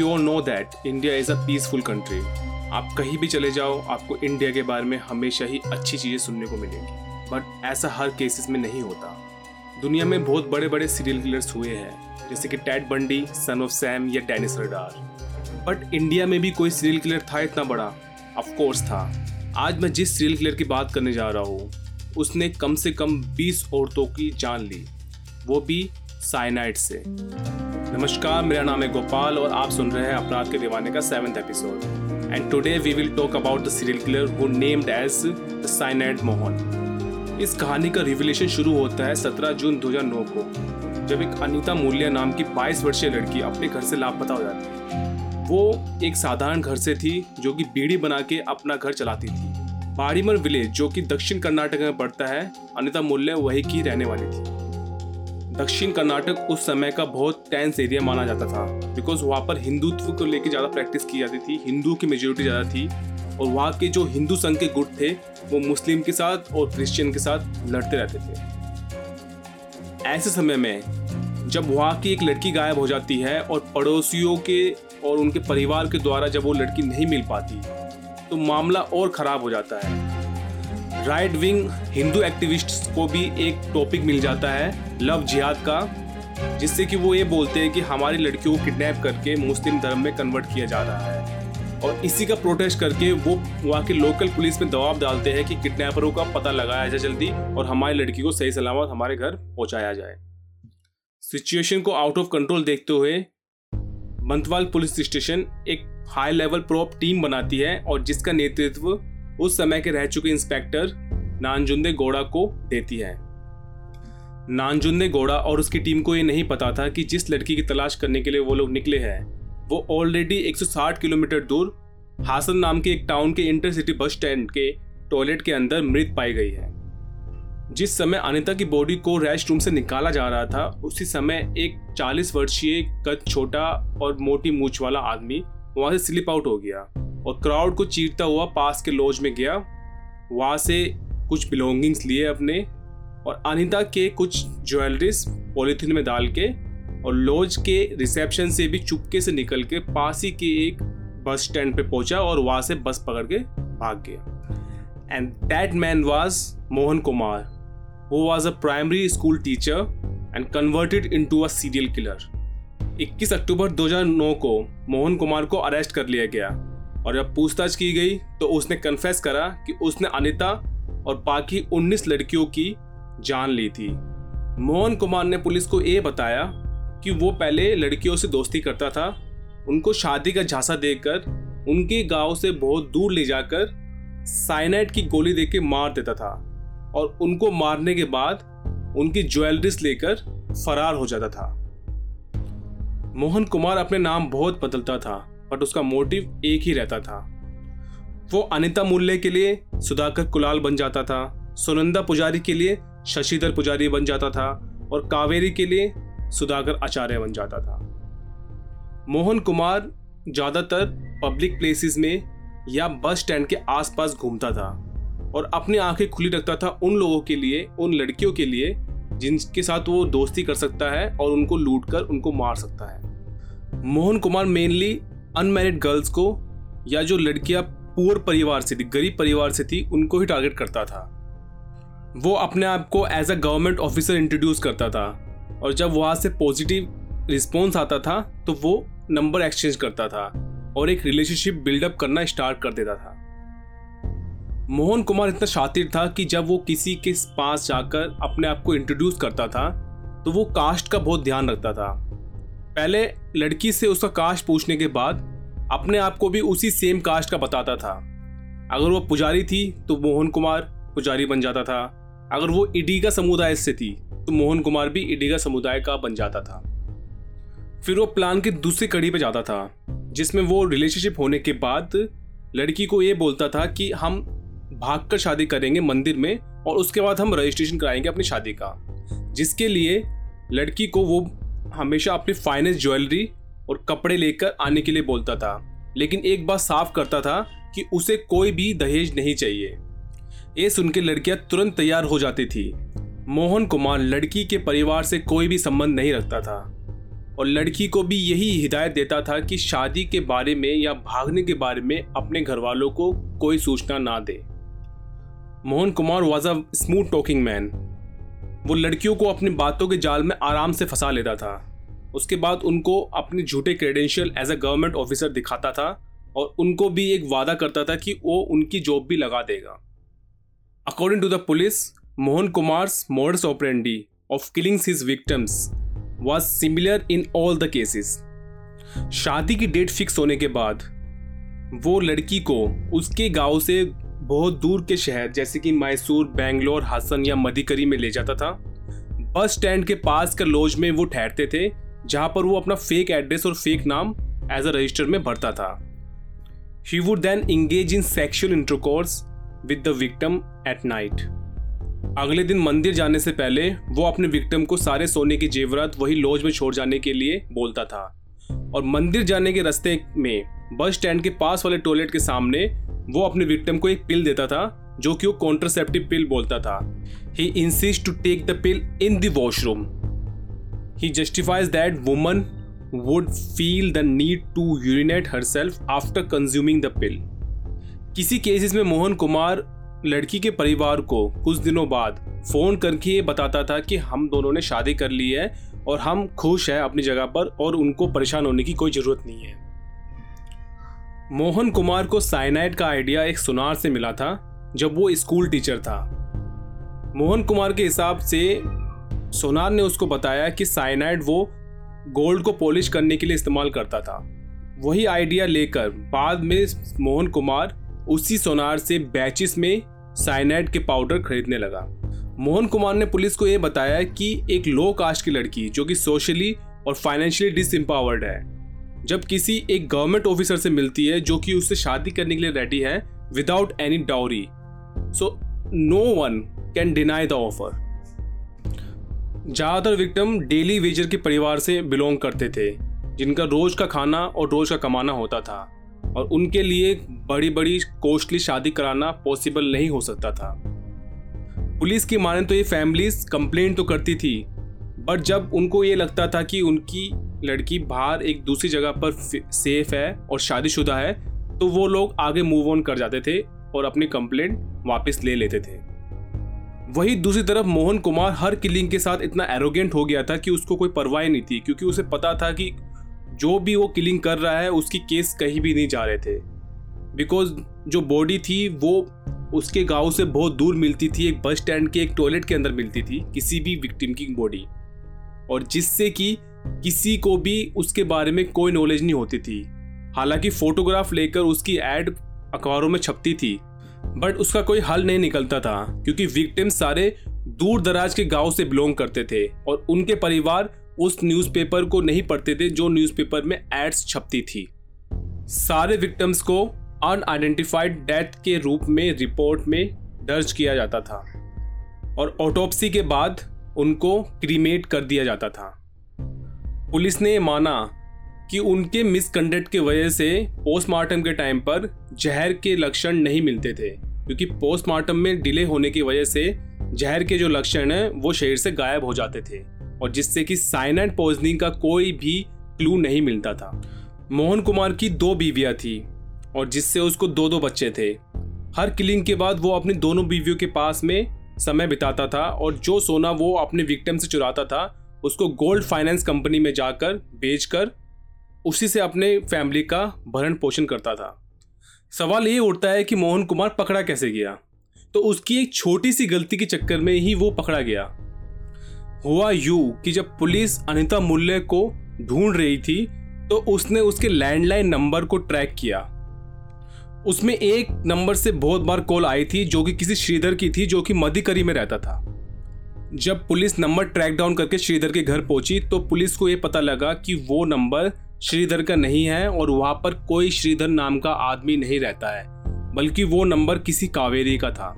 We all know that India is a peaceful country आप कहीं भी चले जाओ, आपको इंडिया के बारे में हमेशा ही अच्छी चीज़ें सुनने को मिलेंगी। बट ऐसा हर केसेस में नहीं होता। दुनिया में बहुत बड़े बड़े सीरियल किलर्स हुए हैं, जैसे कि Ted Bundy son of Sam या डेनिस रडार बट इंडिया में भी कोई सीरियल किलर था इतना बड़ा? ऑफकोर्स था। आज मैं जिस सीरियल किलर की बात करने जा रहा हूँ, उसने कम से कम 20 औरतों की जान ली। वो भी साइनाइड से। नमस्कार, मेरा नाम है गोपाल और आप सुन रहे हैं अपराध के दीवाने का seventh episode and today we will talk about the serial killer who named as the cyanide Mohan इस कहानी का रिविलेशन शुरू होता है 17 जून 2009 को, जब एक अनीता मूल्य नाम की 22 वर्षीय लड़की अपने घर से लापता हो जाती है वो एक साधारण घर से थी जो कि बीड़ी बना के अपना घर चलाती थी। बाड़ीमर विलेज जो कि दक्षिण कर्नाटक में पड़ता है, अनिता मूल्य वही की रहने वाली थी। दक्षिण कर्नाटक उस समय का बहुत टेंस एरिया माना जाता था बिकॉज़ वहाँ पर हिंदुत्व को लेकर ज़्यादा प्रैक्टिस की जाती थी, हिंदू की मेजोरिटी ज़्यादा थी, और वहाँ के जो हिंदू संघ के गुट थे, वो मुस्लिम के साथ और क्रिश्चियन के साथ लड़ते रहते थे। ऐसे समय में, जब वहाँ की एक लड़की गायब हो जाती है और पड़ोसियों के और उनके परिवार के द्वारा जब वो लड़की नहीं मिल पाती तो मामला और ख़राब हो जाता है। राइट विंग हिंदू एक्टिविस्ट को भी एक टॉपिक मिल जाता है, लव जिहाद का, जिससे कि वो ये बोलते हैं कि हमारी लड़कियों को किडनैप करके मुस्लिम धर्म में कन्वर्ट किया जा रहा है। और इसी का प्रोटेस्ट करके वो वहाँ के लोकल पुलिस में दबाव डालते हैं कि किडनैपरों का पता लगाया जाए जल्दी और हमारी लड़की को सही सलामत हमारे घर पहुँचाया जाए। सिचुएशन को आउट ऑफ़ कंट्रोल देखते हुए मंतवाल पुलिस स्टेशन एक हाई लेवल प्रोप टीम बनाती है और जिसका नेतृत्व उस समय के रह चुके इंस्पेक्टर नानजुंदे गोड़ा को देती है। नानजुंदे गोड़ा और उसकी टीम को ये नहीं पता था कि जिस लड़की की तलाश करने के लिए वो लोग निकले हैं, वो ऑलरेडी 160 किलोमीटर दूर हासन नाम के एक टाउन के इंटरसिटी बस स्टैंड के टॉयलेट के अंदर मृत पाई गई है। जिस समय अनिता की बॉडी को रेस्ट रूम से निकाला जा रहा था, उसी समय एक 40 वर्षीय कद छोटा और मोटी मूछ वाला आदमी वहाँ से स्लिप आउट हो गया। और क्राउड को चीरता हुआ पास के लॉज में गया। वहाँ से कुछ बिलोंगिंग्स लिए अपने और अनिता के कुछ ज्वेलरीज पॉलीथीन में डाल के और लॉज के रिसेप्शन से भी चुपके से निकल के पास ही के एक बस स्टैंड पे पहुँचा और वहाँ से बस पकड़ के भाग गया। And that man was Mohan Kumar वो was a primary school teacher and converted into a serial killer 21 October 2009 को मोहन कुमार को अरेस्ट कर लिया गया। और जब पूछताछ की गई तो उसने कन्फेस करा कि उसने अनिता और बाकी 19 लड़कियों की जान ली थी। मोहन कुमार ने पुलिस को ये बताया कि वो पहले लड़कियों से दोस्ती करता था। उनको शादी का झांसा देकर, उनके गाँव से बहुत दूर ले जाकर साइनाइड की गोली देकर मार देता था और उनको मारने के बाद उनकी ज्वेलरीज लेकर फरार हो जाता था। मोहन कुमार अपने नाम बहुत बदलता था। बट उसका मोटिव एक ही रहता था। वो अनिता मूल्य के लिए सुधाकर कुलाल बन जाता था, सुनंदा पुजारी के लिए शशिधर पुजारी बन जाता था और कावेरी के लिए सुधाकर आचार्य बन जाता था। मोहन कुमार ज़्यादातर पब्लिक प्लेसेस में या बस स्टैंड के आसपास घूमता था और अपनी आँखें खुली रखता था उन लोगों के लिए, उन लड़कियों के लिए जिनके साथ वो दोस्ती कर सकता है और उनको लूट कर उनको मार सकता है। Mohan Kumar mainly unmarried girls को या जो लड़कियाँ पुअर परिवार से थी, गरीब परिवार से थी, उनको ही टारगेट करता था। वो अपने आप को as a government officer introduce करता था और जब वहाँ से पॉजिटिव रिस्पॉन्स आता था तो वो नंबर एक्सचेंज करता था और एक रिलेशनशिप बिल्डअप करना स्टार्ट कर देता था। मोहन कुमार इतना शातिर था कि जब वो किसी के पास जाकर अपने आप को इंट्रोड्यूस करता था तो वो कास्ट का बहुत ध्यान रखता था। पहले लड़की से उसका कास्ट पूछने के बाद अपने आप को भी उसी सेम कास्ट का बताता था। अगर वो पुजारी थी तो मोहन कुमार पुजारी बन जाता था। अगर वो इडीगा समुदाय से थी तो मोहन कुमार भी इडीगा समुदाय का बन जाता था। फिर वो प्लान की दूसरी कड़ी पे जाता था, जिसमें वो रिलेशनशिप होने के बाद लड़की को ये बोलता था कि हम भागकर शादी करेंगे मंदिर में और उसके बाद हम रजिस्ट्रेशन कराएँगे अपनी शादी का। जिसके लिए लड़की को वो हमेशा अपनी फाइनेंस ज्वेलरी और कपड़े लेकर आने के लिए बोलता था, लेकिन एक बात साफ़ करता था कि उसे कोई भी दहेज नहीं चाहिए। ये सुन के लड़कियाँ तुरंत तैयार हो जाती थी। मोहन कुमार लड़की के परिवार से कोई भी संबंध नहीं रखता था। और लड़की को भी यही हिदायत देता था कि शादी के बारे में या भागने के बारे में अपने घर वालों को कोई सूचना ना दे। Mohan Kumar was a smooth talking man वो लड़कियों को अपनी बातों के जाल में आराम से फंसा लेता था। उसके बाद उनको अपने झूठे credential as a government officer दिखाता था और उनको भी एक वादा करता था कि वो उनकी जॉब भी लगा देगा। According to the police Mohan Kumar's modus operandi of killings his victims was similar in all the cases शादी की डेट फिक्स होने के बाद वो लड़की को उसके गाँव से बहुत दूर के शहर, जैसे कि मैसूर, बेंगलोर, हसन या मधिकरी में ले जाता था। बस स्टैंड के पास का लॉज में वो ठहरते थे, जहाँ पर वो अपना फेक एड्रेस और फेक नाम एज अ रजिस्टर में भरता था। He would then engage in sexual intercourse with the victim at night अगले दिन मंदिर जाने से पहले वो अपने विक्टम को सारे सोने के जेवरात वही लॉज में छोड़ जाने के लिए बोलता था। और मंदिर जाने के रास्ते में बस स्टैंड के पास वाले टॉयलेट के सामने वो अपने विक्टिम को एक पिल देता था, जो कि वो कॉन्ट्रासेप्टिव पिल बोलता था। He insist to take the pill in the washroom he justifies that woman would feel the need to urinate herself after consuming the pill किसी केसेस में मोहन कुमार लड़की के परिवार को कुछ दिनों बाद फ़ोन करके ये बताता था कि हम दोनों ने शादी कर ली है और हम खुश हैं अपनी जगह पर और उनको परेशान होने की कोई ज़रूरत नहीं है। मोहन कुमार को साइनाइड का आइडिया एक सुनार से मिला था, जब वो स्कूल टीचर था। मोहन कुमार के हिसाब से, सोनार ने उसको बताया कि साइनाइड वो गोल्ड को पॉलिश करने के लिए इस्तेमाल करता था। वही आइडिया लेकर बाद में मोहन कुमार उसी सोनार से बैचिस में साइनाइड के पाउडर खरीदने लगा। मोहन कुमार ने पुलिस को यह बताया कि एक लो कास्ट की लड़की, जो कि सोशली और फाइनेंशियली डिसम्पावर्ड है जब किसी एक गवर्नमेंट ऑफिसर से मिलती है, जो कि उससे शादी करने के लिए रेडी है without any dowry so no one can deny the offer ज़्यादातर विक्टम डेली वेजर के परिवार से बिलोंग करते थे, जिनका रोज का खाना और रोज का कमाना होता था, और उनके लिए बड़ी बड़ी कॉस्टली शादी कराना पॉसिबल नहीं हो सकता था। पुलिस की माने तो ये फैमिलीज़ कंप्लेंट तो करती थी बट जब उनको ये लगता था कि उनकी लड़की बाहर एक दूसरी जगह पर सेफ़ है और शादीशुदा है तो वो लोग आगे मूव ऑन कर जाते थे और अपनी कंप्लेंट वापस ले लेते थे। वही दूसरी तरफ़ मोहन कुमार हर किलिंग के साथ इतना एरोगेंट हो गया था कि उसको कोई परवाह नहीं थी, क्योंकि उसे पता था कि जो भी वो किलिंग कर रहा है, उसकी केस कहीं भी नहीं जा रहे थे। बिकॉज़ जो बॉडी थी, वो उसके गाँव से बहुत दूर मिलती थी, एक बस स्टैंड के, एक टॉयलेट के अंदर मिलती थी, किसी भी विक्टिम की बॉडी और जिससे कि किसी को भी उसके बारे में कोई नॉलेज नहीं होती थी। हालाँकि फोटोग्राफ लेकर उसकी एड अखबारों में छपती थी बट उसका कोई हल नहीं निकलता था, क्योंकि विक्टिम सारे दूर दराज के गाँव से बिलोंग करते थे और उनके परिवार उस न्यूज़पेपर को नहीं पढ़ते थे जो न्यूज़पेपर में एड्स छपती थी। सारे विक्टिम्स को अनआइडेंटिफाइड डेथ के रूप में रिपोर्ट में दर्ज किया जाता था। और ऑटोप्सी के बाद उनको क्रीमेट कर दिया जाता था। पुलिस ने माना कि उनके मिसकंडक्ट की वजह से पोस्टमार्टम के टाइम पर जहर के लक्षण नहीं मिलते थे, क्योंकि पोस्टमार्टम में डिले होने की वजह से जहर के जो लक्षण हैं, वो शरीर से गायब हो जाते थे और जिससे कि साइनाइड पॉइजनिंग का कोई भी क्लू नहीं मिलता था। मोहन कुमार की दो बीवियाँ थी और जिससे उसको दो दो बच्चे थे। हर किलिंग के बाद वो अपनी दोनों बीवियों के पास में समय बिताता था और जो सोना वो अपने विक्टिम से चुराता था, उसको गोल्ड फाइनेंस कंपनी में जाकर बेचकर उसी से अपने फैमिली का भरण पोषण करता था। सवाल ये उठता है कि मोहन कुमार पकड़ा कैसे गया? तो उसकी एक छोटी सी गलती के चक्कर में ही वो पकड़ा गया। हुआ यू कि जब पुलिस अनिता मुल्ले को ढूंढ रही थी तो उसने उसके लैंडलाइन नंबर को ट्रैक किया। उसमें एक नंबर से बहुत बार कॉल आई थी जो कि किसी श्रीधर की थी, जो कि मधिकरी में रहता था। जब पुलिस नंबर ट्रैक डाउन करके श्रीधर के घर पहुँची तो पुलिस को यह पता लगा कि वो नंबर श्रीधर का नहीं है और वहाँ पर कोई श्रीधर नाम का आदमी नहीं रहता है, बल्कि वो नंबर किसी कावेरी का था।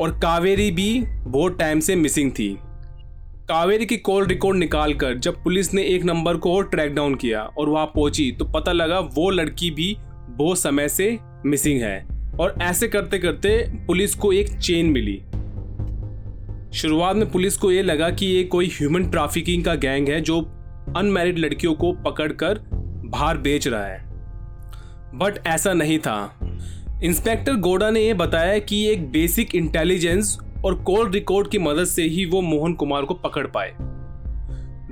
और कावेरी भी बहुत टाइम से मिसिंग थी। कावेरी की कॉल रिकॉर्ड निकालकर जब पुलिस ने एक नंबर को और ट्रैक डाउन किया और वहाँ पहुँची तो पता लगा वो लड़की भी बहुत समय से मिसिंग है। और ऐसे करते करते पुलिस को एक चेन मिली। शुरुआत में पुलिस को ये लगा कि ये कोई ह्यूमन ट्रैफिकिंग का गैंग है जो अनमैरिड लड़कियों को पकड़कर बाहर बेच रहा है। बट ऐसा नहीं था। इंस्पेक्टर गोडा ने यह बताया कि एक बेसिक इंटेलिजेंस और कॉल रिकॉर्ड की मदद से ही वो मोहन कुमार को पकड़ पाए।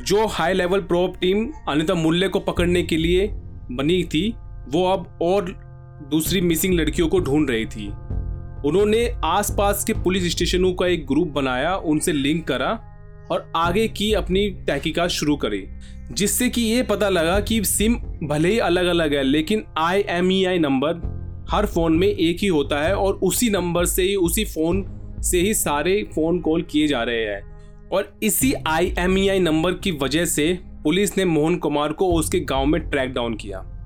जो high level probe team Anita मूल्य को पकड़ने के लिए बनी थी, वो अब और दूसरी मिसिंग लड़कियों को ढूंढ रही थी। उन्होंने आसपास के पुलिस स्टेशनों का एक ग्रुप बनाया, उनसे लिंक करा और आगे की अपनी तहकीकात शुरू करी, जिससे कि ये पता लगा कि सिम भले ही अलग अलग है, लेकिन I M E I number her phone में एक ही होता है और उसी नंबर से ही, उसी फ़ोन से ही सारे फ़ोन कॉल किए जा रहे हैं। और इसी आई एम ई आई नंबर की वजह से पुलिस ने मोहन कुमार को उसके गाँव में ट्रैक डाउन किया।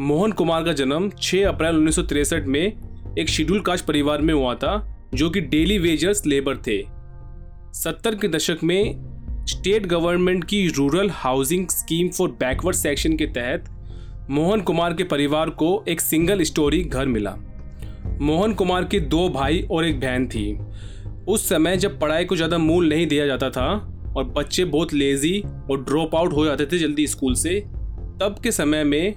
मोहन कुमार का जन्म 6 अप्रैल उन्नीस में एक शेड्यूल कास्ट परिवार में हुआ था, जो कि डेली वेजर्स लेबर थे। सत्तर के दशक में स्टेट गवर्नमेंट की rural housing scheme for backward section के तहत मोहन कुमार के परिवार को एक सिंगल स्टोरी घर मिला। मोहन कुमार के दो भाई और एक बहन थी। उस समय जब पढ़ाई को ज़्यादा मूल नहीं दिया जाता था और बच्चे बहुत लेजी और ड्रॉप आउट हो जाते थे जल्दी स्कूल से, तब के समय में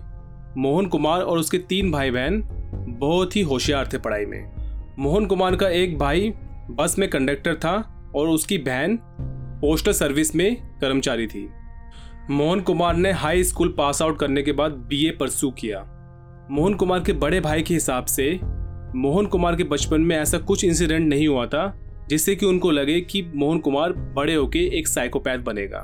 मोहन कुमार और उसके तीन भाई बहन बहुत ही होशियार थे पढ़ाई में। मोहन कुमार का एक भाई बस में कंडक्टर था और उसकी बहन पोस्टल सर्विस में कर्मचारी थी। मोहन कुमार ने हाई स्कूल पास आउट करने के बाद बीए परसू किया। मोहन कुमार के बड़े भाई के हिसाब से मोहन कुमार के बचपन में ऐसा कुछ इंसिडेंट नहीं हुआ था, जिससे कि उनको लगे कि मोहन कुमार बड़े होके एक साइकोपैथ बनेगा।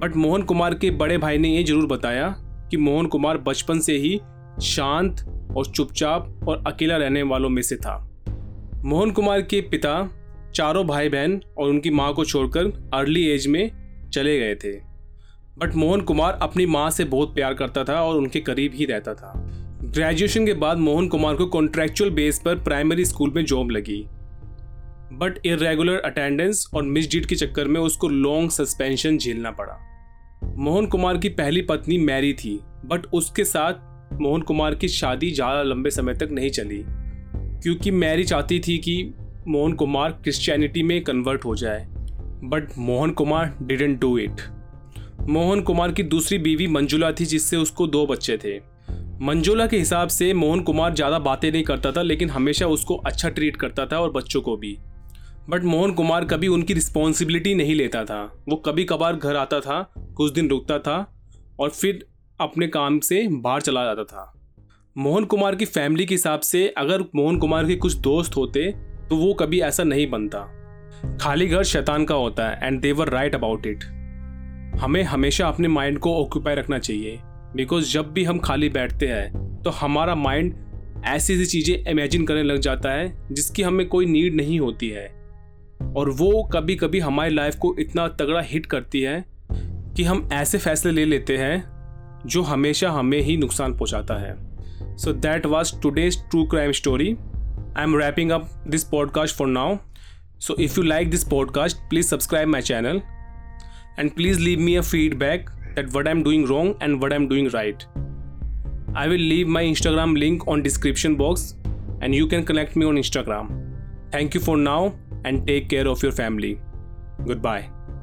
बट मोहन कुमार के बड़े भाई ने यह ज़रूर बताया कि मोहन कुमार बचपन से ही शांत और चुपचाप और अकेला रहने वालों में से था। मोहन कुमार के पिता, चारों भाई बहन और उनकी माँ को छोड़कर अर्ली एज में चले गए थे। बट मोहन कुमार अपनी माँ से बहुत प्यार करता था और उनके करीब ही रहता था। ग्रेजुएशन के बाद मोहन कुमार को कॉन्ट्रेक्चुअल बेस पर प्राइमरी स्कूल में जॉब लगी। बट इरेगुलर अटेंडेंस और मिस मिसडीड के चक्कर में उसको लॉन्ग सस्पेंशन झेलना पड़ा। मोहन कुमार की पहली पत्नी मैरी थी बट उसके साथ मोहन कुमार की शादी ज़्यादा लंबे समय तक नहीं चली, क्योंकि मैरी चाहती थी कि मोहन कुमार क्रिश्चियनिटी में कन्वर्ट हो जाए but Mohan Kumar didn't do it Mohan Kumar की दूसरी बीवी मंजुला थी, जिससे उसको दो बच्चे थे। मंजुला के हिसाब से मोहन कुमार ज़्यादा बातें नहीं करता था, लेकिन हमेशा उसको अच्छा ट्रीट करता था और बच्चों को भी। बट मोहन कुमार कभी उनकी रिस्पॉन्सिबिलिटी नहीं लेता था। वो कभी कभार घर आता था, कुछ दिन रुकता था और फिर अपने काम से बाहर चला जाता था। मोहन कुमार की फैमिली के हिसाब से अगर मोहन कुमार के कुछ दोस्त होते तो वो कभी ऐसा नहीं बनता। खाली घर शैतान का होता है and they're right about it हमें हमेशा अपने माइंड को ऑक्यूपाई रखना चाहिए। बिकॉज़ जब भी हम खाली बैठते हैं तो हमारा माइंड ऐसी ऐसी चीज़ें इमेजिन करने लग जाता है, जिसकी हमें कोई नीड नहीं होती है। और वो कभी कभी हमारी लाइफ को इतना तगड़ा हिट करती है कि हम ऐसे फैसले ले लेते हैं जो हमेशा हमें ही नुकसान पहुंचाता है। So that was today's true crime story I am wrapping up this podcast for now so if you like this podcast please subscribe my channel and please leave me a feedback that what I am doing wrong and what I am doing right I will leave my Instagram link on description box and you can connect me on Instagram thank you for now and take care of your family. Goodbye.